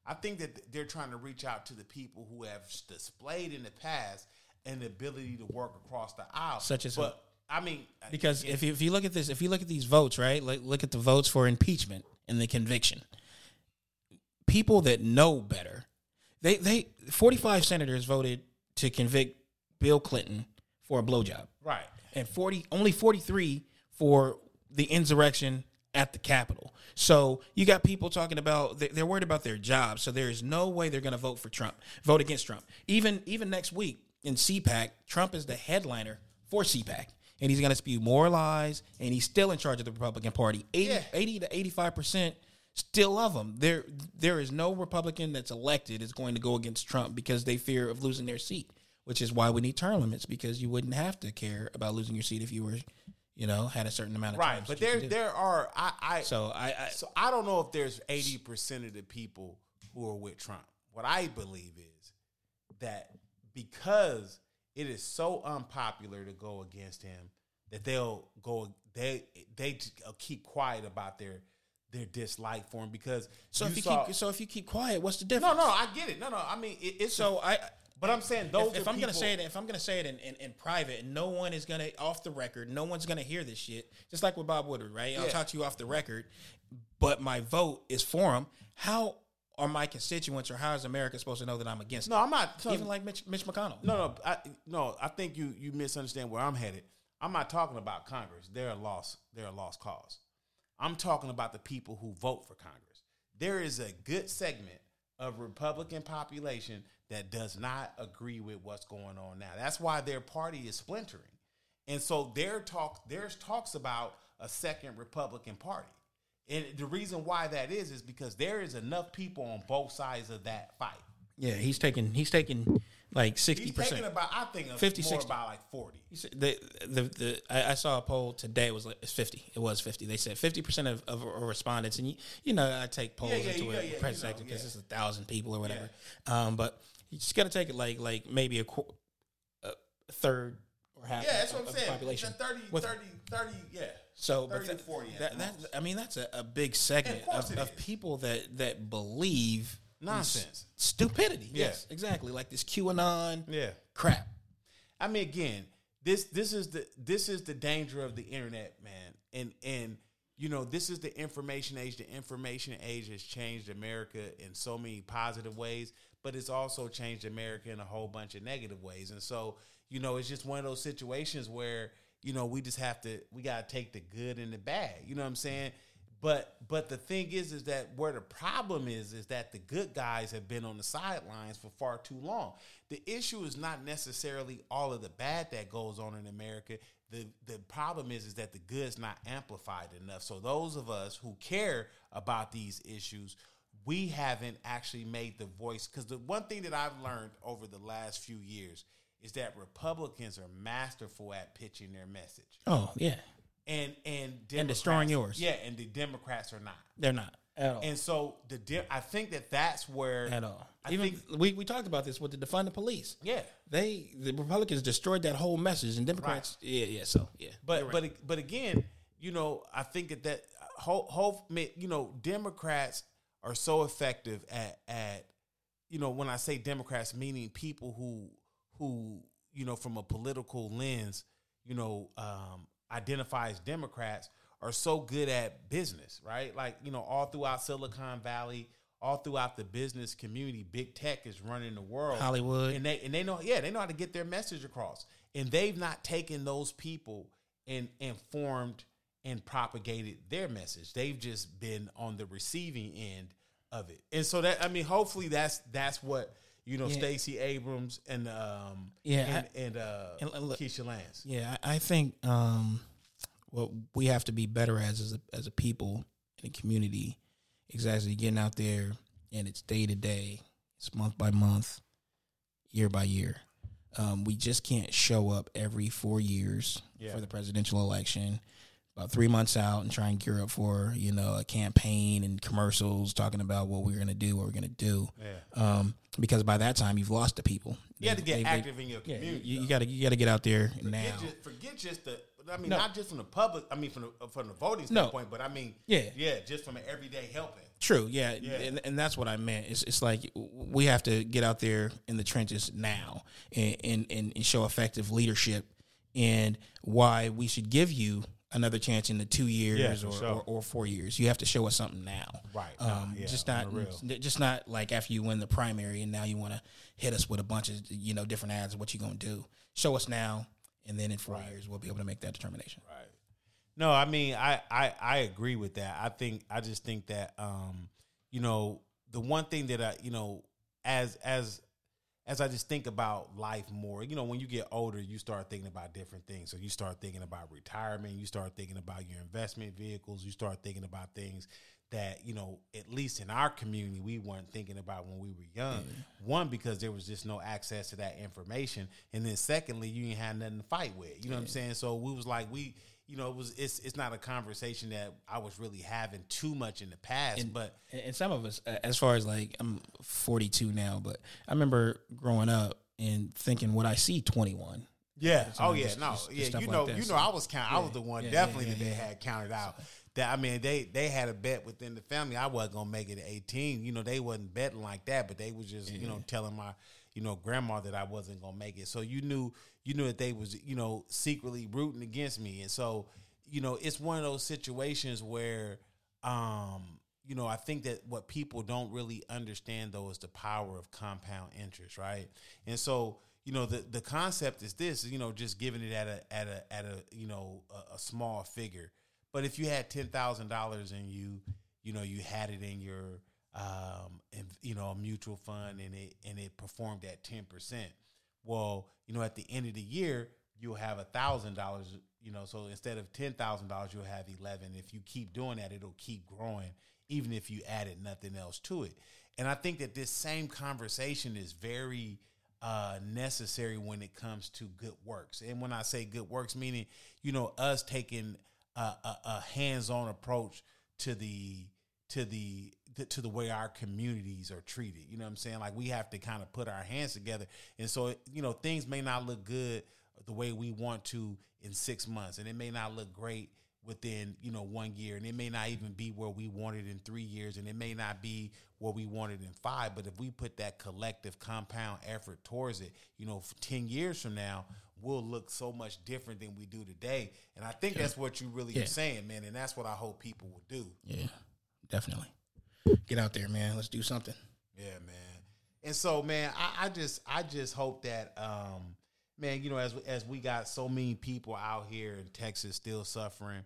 I think that they're trying to reach out to the people who have displayed in the past an ability to work across the aisle, Such as But I mean, Because if you, if you look at this, if you look at these votes, right? Like look at the votes for impeachment and the conviction. People that know better, they they forty five senators voted to convict Bill Clinton for a blowjob, right, and forty only forty three for the insurrection at the Capitol. So you got people talking about they- they're worried about their jobs. So there is no way they're going to vote for Trump, vote against Trump. Even even next week in CPAC, Trump is the headliner for CPAC. And he's going to spew more lies, and he's still in charge of the Republican Party. 80, Yeah. 80 to 85% still love him. There, there is no Republican that's elected is going to go against Trump because they fear of losing their seat, which is why we need term limits because you wouldn't have to care about losing your seat if you were, you know, had a certain amount of right. But there there are I I So I, I so I don't know if there's eighty percent of the people who are with Trump. What I believe is that because it is so unpopular to go against him, that they'll go they they keep quiet about their their dislike for him because so if you saw- keep so if you keep quiet, what's the difference? no no, I get it no no I mean it, it's So I but I'm saying those if, if I'm gonna say it, if I'm gonna say it in, in, in private, and no one is gonna off the record, no one's gonna hear this shit. Just like with Bob Woodward, right? I'll talk to you off the record, but my vote is for him. How are my constituents, or how is America supposed to know that I'm against? no him? I'm not even like Mitch, Mitch McConnell. No, no, I, no. I think you you misunderstand where I'm headed. I'm not talking about Congress. They're a lost. They're a lost cause. I'm talking about the people who vote for Congress. There is a good segment of Republican population that does not agree with what's going on now. That's why their party is splintering, and so their talk there's talks about a second Republican Party. And the reason why that is is because there is enough people on both sides of that fight. Yeah, he's taking he's taking like sixty percent. about I think 50, more 60. about like forty. The the the I, I saw a poll today. It was like it's fifty. It was fifty. They said fifty percent of, of respondents, and you, you know I take polls Yeah, yeah, into yeah, it yeah, press you know, because yeah. it's a thousand people or whatever. Um, but you just got to take it like like maybe a, qu- a third or half. Yeah, that's of, what I'm saying. population. It's 30, With- 30, 30, yeah. So, 30 but to 40 at That, that. I mean, that's a, a big segment Of of, of people that that believe Nonsense. stupidity. Yeah. Yes, exactly. Like this QAnon Yeah. crap. I mean, again, this this is the this is the danger of the internet, man. And and you know, this is the information age. The information age has changed America in so many positive ways, but it's also changed America in a whole bunch of negative ways. And so, you know, it's just one of those situations where, you know, we just have to we gotta take the good and the bad. You know what I'm saying? But but the thing is is that where the problem is is that the good guys have been on the sidelines for far too long. The issue is not necessarily all of the bad that goes on in America the the problem is is that the good's not amplified enough. So those of us who care about these issues, we haven't actually made the voice because the one thing that I've learned over the last few years is that Republicans are masterful at pitching their message. Oh yeah, and and and destroying yours. Yeah, and the Democrats are not. They're not at all. And so the de- I think that that's where at all. I Even think, we, we talked about this with the defund the police. yeah. They the Republicans destroyed that whole message, and Democrats, yeah, yeah. So yeah, But but but again, you know, I think that that whole, whole you know, Democrats are so effective at at you know when I say Democrats, meaning people who who you know from a political lens, you know, um, identify as Democrats are so good at business, right? Like you know, all throughout Silicon Valley all throughout the business community, big tech is running the world. Hollywood. And they and they know, yeah, they know how to get their message across. And they've not taken those people and informed and propagated their message. They've just been on the receiving end of it. And so that I mean, hopefully that's that's what you know, Yeah. Stacey Abrams and um Yeah, and, and uh and look- Keisha Lance. Yeah, I I think um, what we have to be better as as a, as a people and a community is actually getting out there and it's day to day, it's month by month, year by year. Um, we just can't show up every four years Yeah. for the presidential election, about three months out, and try and gear up for you know a campaign and commercials talking about what we're going to do, what we're going to do. Yeah. Um, because by that time you've lost the people. You have to get they- they- active in your yeah, community. you, you gotta you gotta get out there now. Forget just, forget just the. I mean, No. not just from the public. I mean, from the from the voting No. standpoint, but I mean, Yeah. yeah, just from an everyday helping. True, yeah, Yeah. And, and that's what I meant. It's, it's like we have to get out there in the trenches now and, and, and show effective leadership and why we should give you another chance in the two years Yeah, or, sure. or, or four years. You have to show us something now, Right. Um, yeah, just not, just not like after you win the primary and now you want to hit us with a bunch of you know different ads. of What you gonna do? Show us now, and then in four years we'll be able to make that determination. Right. No, I mean, I, I I agree with that. I think I just think that um, you know, the one thing that I, you know, as as as I just think about life more, you know, when you get older, you start thinking about different things. So you start thinking about retirement, you start thinking about your investment vehicles, you start thinking about things that, you know, at least in our community, we weren't thinking about when we were young. Mm. One, because there was just no access to that information. And then secondly, you didn't have nothing to fight with. You know what I'm saying? So we was like, we, you know, it was it's it's not a conversation that I was really having too much in the past, but and, and some of us, as far as like I'm 42 now, but I remember growing up and thinking, what I see 21?" Yeah. Oh yeah. just- no. just- yeah. You know. that, you so- know. I was count. I was the one yeah, definitely yeah, that they had counted out. That I mean, they they had a bet within the family. I wasn't gonna make it eighteen. You know, they wasn't betting like that, but they was just you know telling my you know grandma that I wasn't gonna make it. So you knew you knew that they was you know secretly rooting against me, and so you know it's one of those situations where um you know, I think that what people don't really understand though is the power of compound interest, right? And so, you know, the the concept is this, you know, just giving it at a at a at a you know a, a small figure. But if you had ten thousand dollars and you, you know, you had it in your um in, you know a mutual fund and it and it performed at ten percent, well, you know, at the end of the year you'll have a thousand dollars. You know, so instead of ten thousand dollars, you'll have eleven. If you keep doing that, it'll keep growing even if you added nothing else to it. And I think that this same conversation is very uh, necessary when it comes to good works. And when I say good works, meaning you know us taking a, a, a hands-on approach to the to the to the way our communities are treated. You know what I'm saying? Like we have to kind of put our hands together. And so you know things may not look good the way we want to in six months, and it may not look great within you know one year and it may not even be where we wanted in three years and it may not be where we wanted in five but if we put that collective compound effort towards it you know 10 years from now we'll look so much different than we do today. And I think that's what you really Yeah. are saying, man. And that's what I hope people will do. Yeah, definitely. Get out there, man. Let's do something. Yeah, man. And so, man, I, I just I just hope that um man, you know, as as we got so many people out here in Texas still suffering,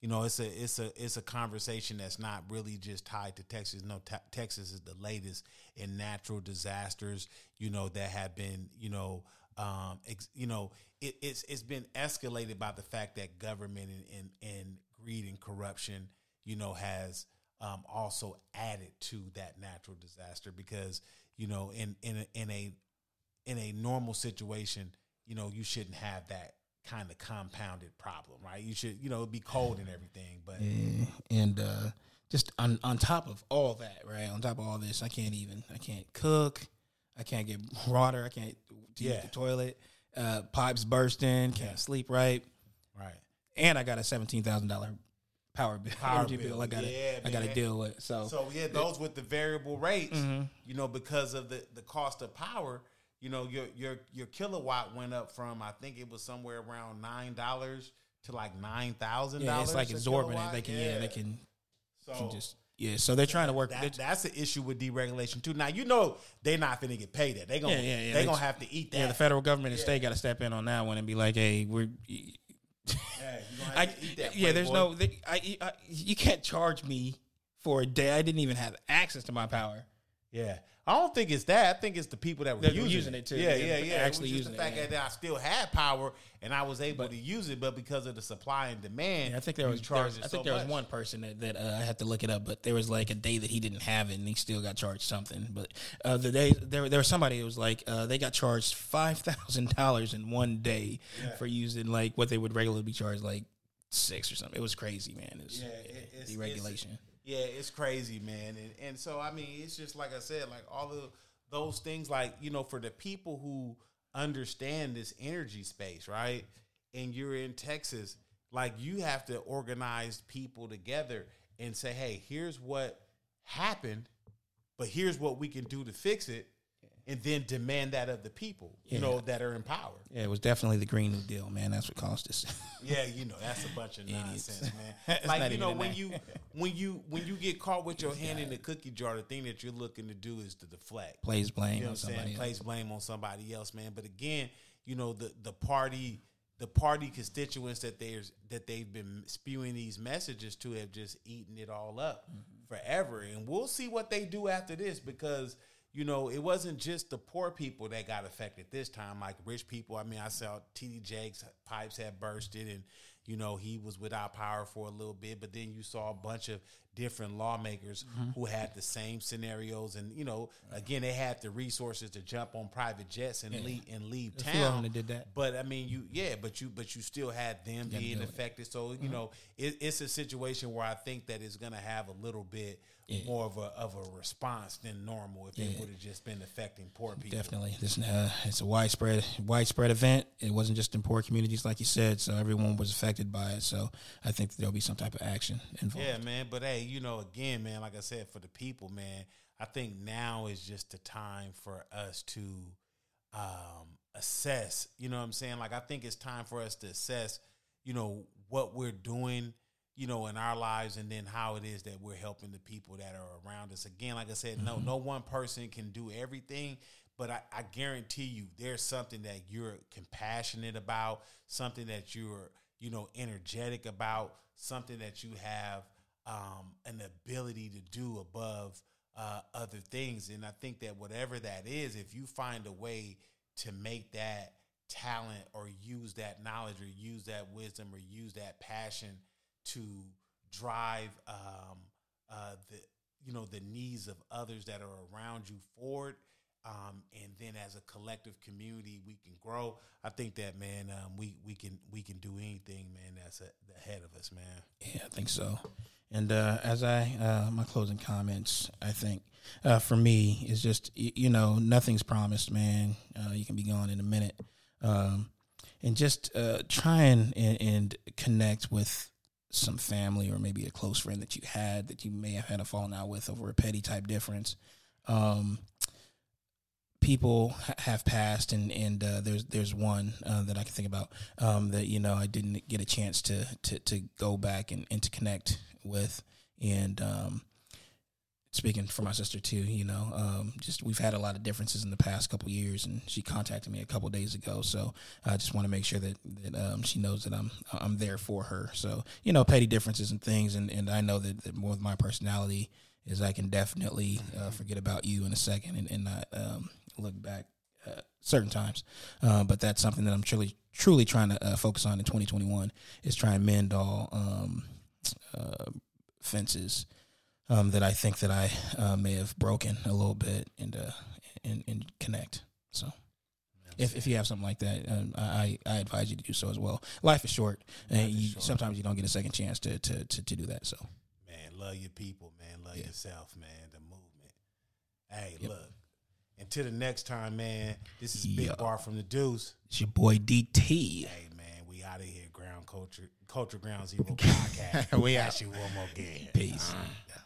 you know, it's a it's a it's a conversation that's not really just tied to Texas. No, te- Texas is the latest in natural disasters, you know, that have been, you know, um, ex, you know, it, it's it's been escalated by the fact that government and and, and greed and corruption, you know, has um, also added to that natural disaster because you know in in a, in a in a normal situation you know you shouldn't have that kind of compounded problem right you should you know be cold and everything but Yeah, and uh, just on on top of all that, right? On top of all this, I can't even. I can't cook. I can't get water. I can't use Yeah. the toilet. Uh, pipes bursting. Can't Yeah. sleep right. right And I got a seventeen thousand dollar power bill. Power energy bill, bill. I got to. yeah, I got to deal with. So, so yeah those with the variable rates Mm-hmm. you know because of the the cost of power you know your your your kilowatt went up from i think it was somewhere around nine dollars to like nine thousand yeah, dollars it's like exorbitant. They can. Yeah, they can, so can just. Yeah, so they're trying to work. That, that's the issue with deregulation too. Now you know they're not going to get paid that. They gonna Yeah, yeah, yeah. they They- gonna have to eat that. yeah, the federal government and state got to step in on that one and be like, "Hey, we're." Gonna I, to eat that. yeah, there's Playboy. no. They, I, I, you can't charge me for a day. I didn't even have access to my power. Yeah, I don't think it's that. I think it's the people that were That using, using it, too. Yeah, Yeah, yeah, yeah. actually it using the fact it, yeah. that I still had power and I was able to use it, but because of the supply and demand, I think there was. There charge was it I think so there was one person that, that uh, I had to look it up, but there was like a day that he didn't have it, and he still got charged something. But uh, the day there, there was somebody who was like uh, they got charged five thousand dollars in one day for using like what they would regularly be charged like six or something. It was crazy, man. It was, Yeah, it- it's- deregulation. Yeah, it's crazy, man. And and so I mean, it's just like I said, like all of those things, like you know, for the people who understand this energy space, right? And you're in Texas, like you have to organize people together and say, hey, here's what happened, but here's what we can do to fix it, and then demand that of the people, you Yeah. know, that are in power. Yeah, it was definitely the Green New Deal, man. That's what caused this. <laughs> Yeah, you know that's a bunch of <laughs> nonsense, man. <laughs> Like you know when you when you when you get caught with your hand in the cookie jar, the thing that you're looking to do is to deflect. place blame You know what I'm somebody saying? Place blame on somebody else, man. But again, you know the the party the party constituents that there's that they've been spewing these messages to have just eaten it all up Mm-hmm. forever, and we'll see what they do after this because. You know, it wasn't just the poor people that got affected this time. Like rich people, I mean, I saw TD Jakes pipes had bursted, and you know he was without power for a little bit. But then you saw a bunch of different lawmakers Mm-hmm. who had the same scenarios, and you know, again, they had the resources to jump on private jets and leave and leave A few of them town. that did that. But I mean, you yeah, but you but you still had them being do it. affected. So Mm-hmm. you know, it, it's a situation where I think that it's going to have a little bit more of a of a response than normal if it would have just been affecting poor people. Definitely, this uh, it's a widespread widespread event. It wasn't just in poor communities, like you said. So everyone was affected by it. So I think there'll be some type of action involved. Yeah, man. But hey, you know, again, man, like I said, for the people, man, I think now is just the time for us to um, assess. You know what I'm saying? Like, I think it's time for us to assess, you know, what we're doing, you know, in our lives, and then how it is that we're helping the people that are around us. Again, like I said, no, no one person can do everything. But I, I guarantee you, there's something that you're compassionate about, something that you're, you know, energetic about, something that you have um, an ability to do above uh, other things. And I think that whatever that is, if you find a way to make that talent or use that knowledge or use that wisdom or use that passion to drive um, uh, the you know the needs of others that are around you forward. Um, and then as a collective community, we can grow. I think that man, um, we we can we can do anything, man. That's ahead of us, man. Yeah, I think so. And uh, as I uh, my closing comments, I think uh, for me is just you know nothing's promised, man. Uh, you can be gone in a minute, um, and just uh, try and, and and connect with some family or maybe a close friend that you had that you may have had a falling out with over a petty type difference. Um, people ha- have passed, and and uh, there's there's one uh, that I can think about um, that you know I didn't get a chance to to, to go back and, and to connect with, and um, speaking for my sister too, you know, um, just we've had a lot of differences in the past couple years, and she contacted me a couple days ago. So I just want to make sure that that um, she knows that I'm I'm there for her. So you know, petty differences and things, and, and I know that, that more with my personality is I can definitely uh, forget about you in a second and, and not um, look back uh, certain times. Uh, but that's something that I'm truly truly trying to uh, focus on in 2021 is try and mend all um, uh, fences um, that I think that I uh, may have broken a little bit and uh, and, and connect. So. If, if you have something like that, um, I, I advise you to do so as well. Life is short, and you, short. sometimes you don't get a second chance to, to, to, to do that. So, man, love your people, man. Love yeah. yourself, man. The movement. Hey, yep. look. Until the next time, man. This is Big Bar from the Deuce. It's your boy DT. Hey, man, we out of here. Ground Culture, Culture Ground Zero podcast. <laughs> we out. you one more game. Peace. Uh-huh.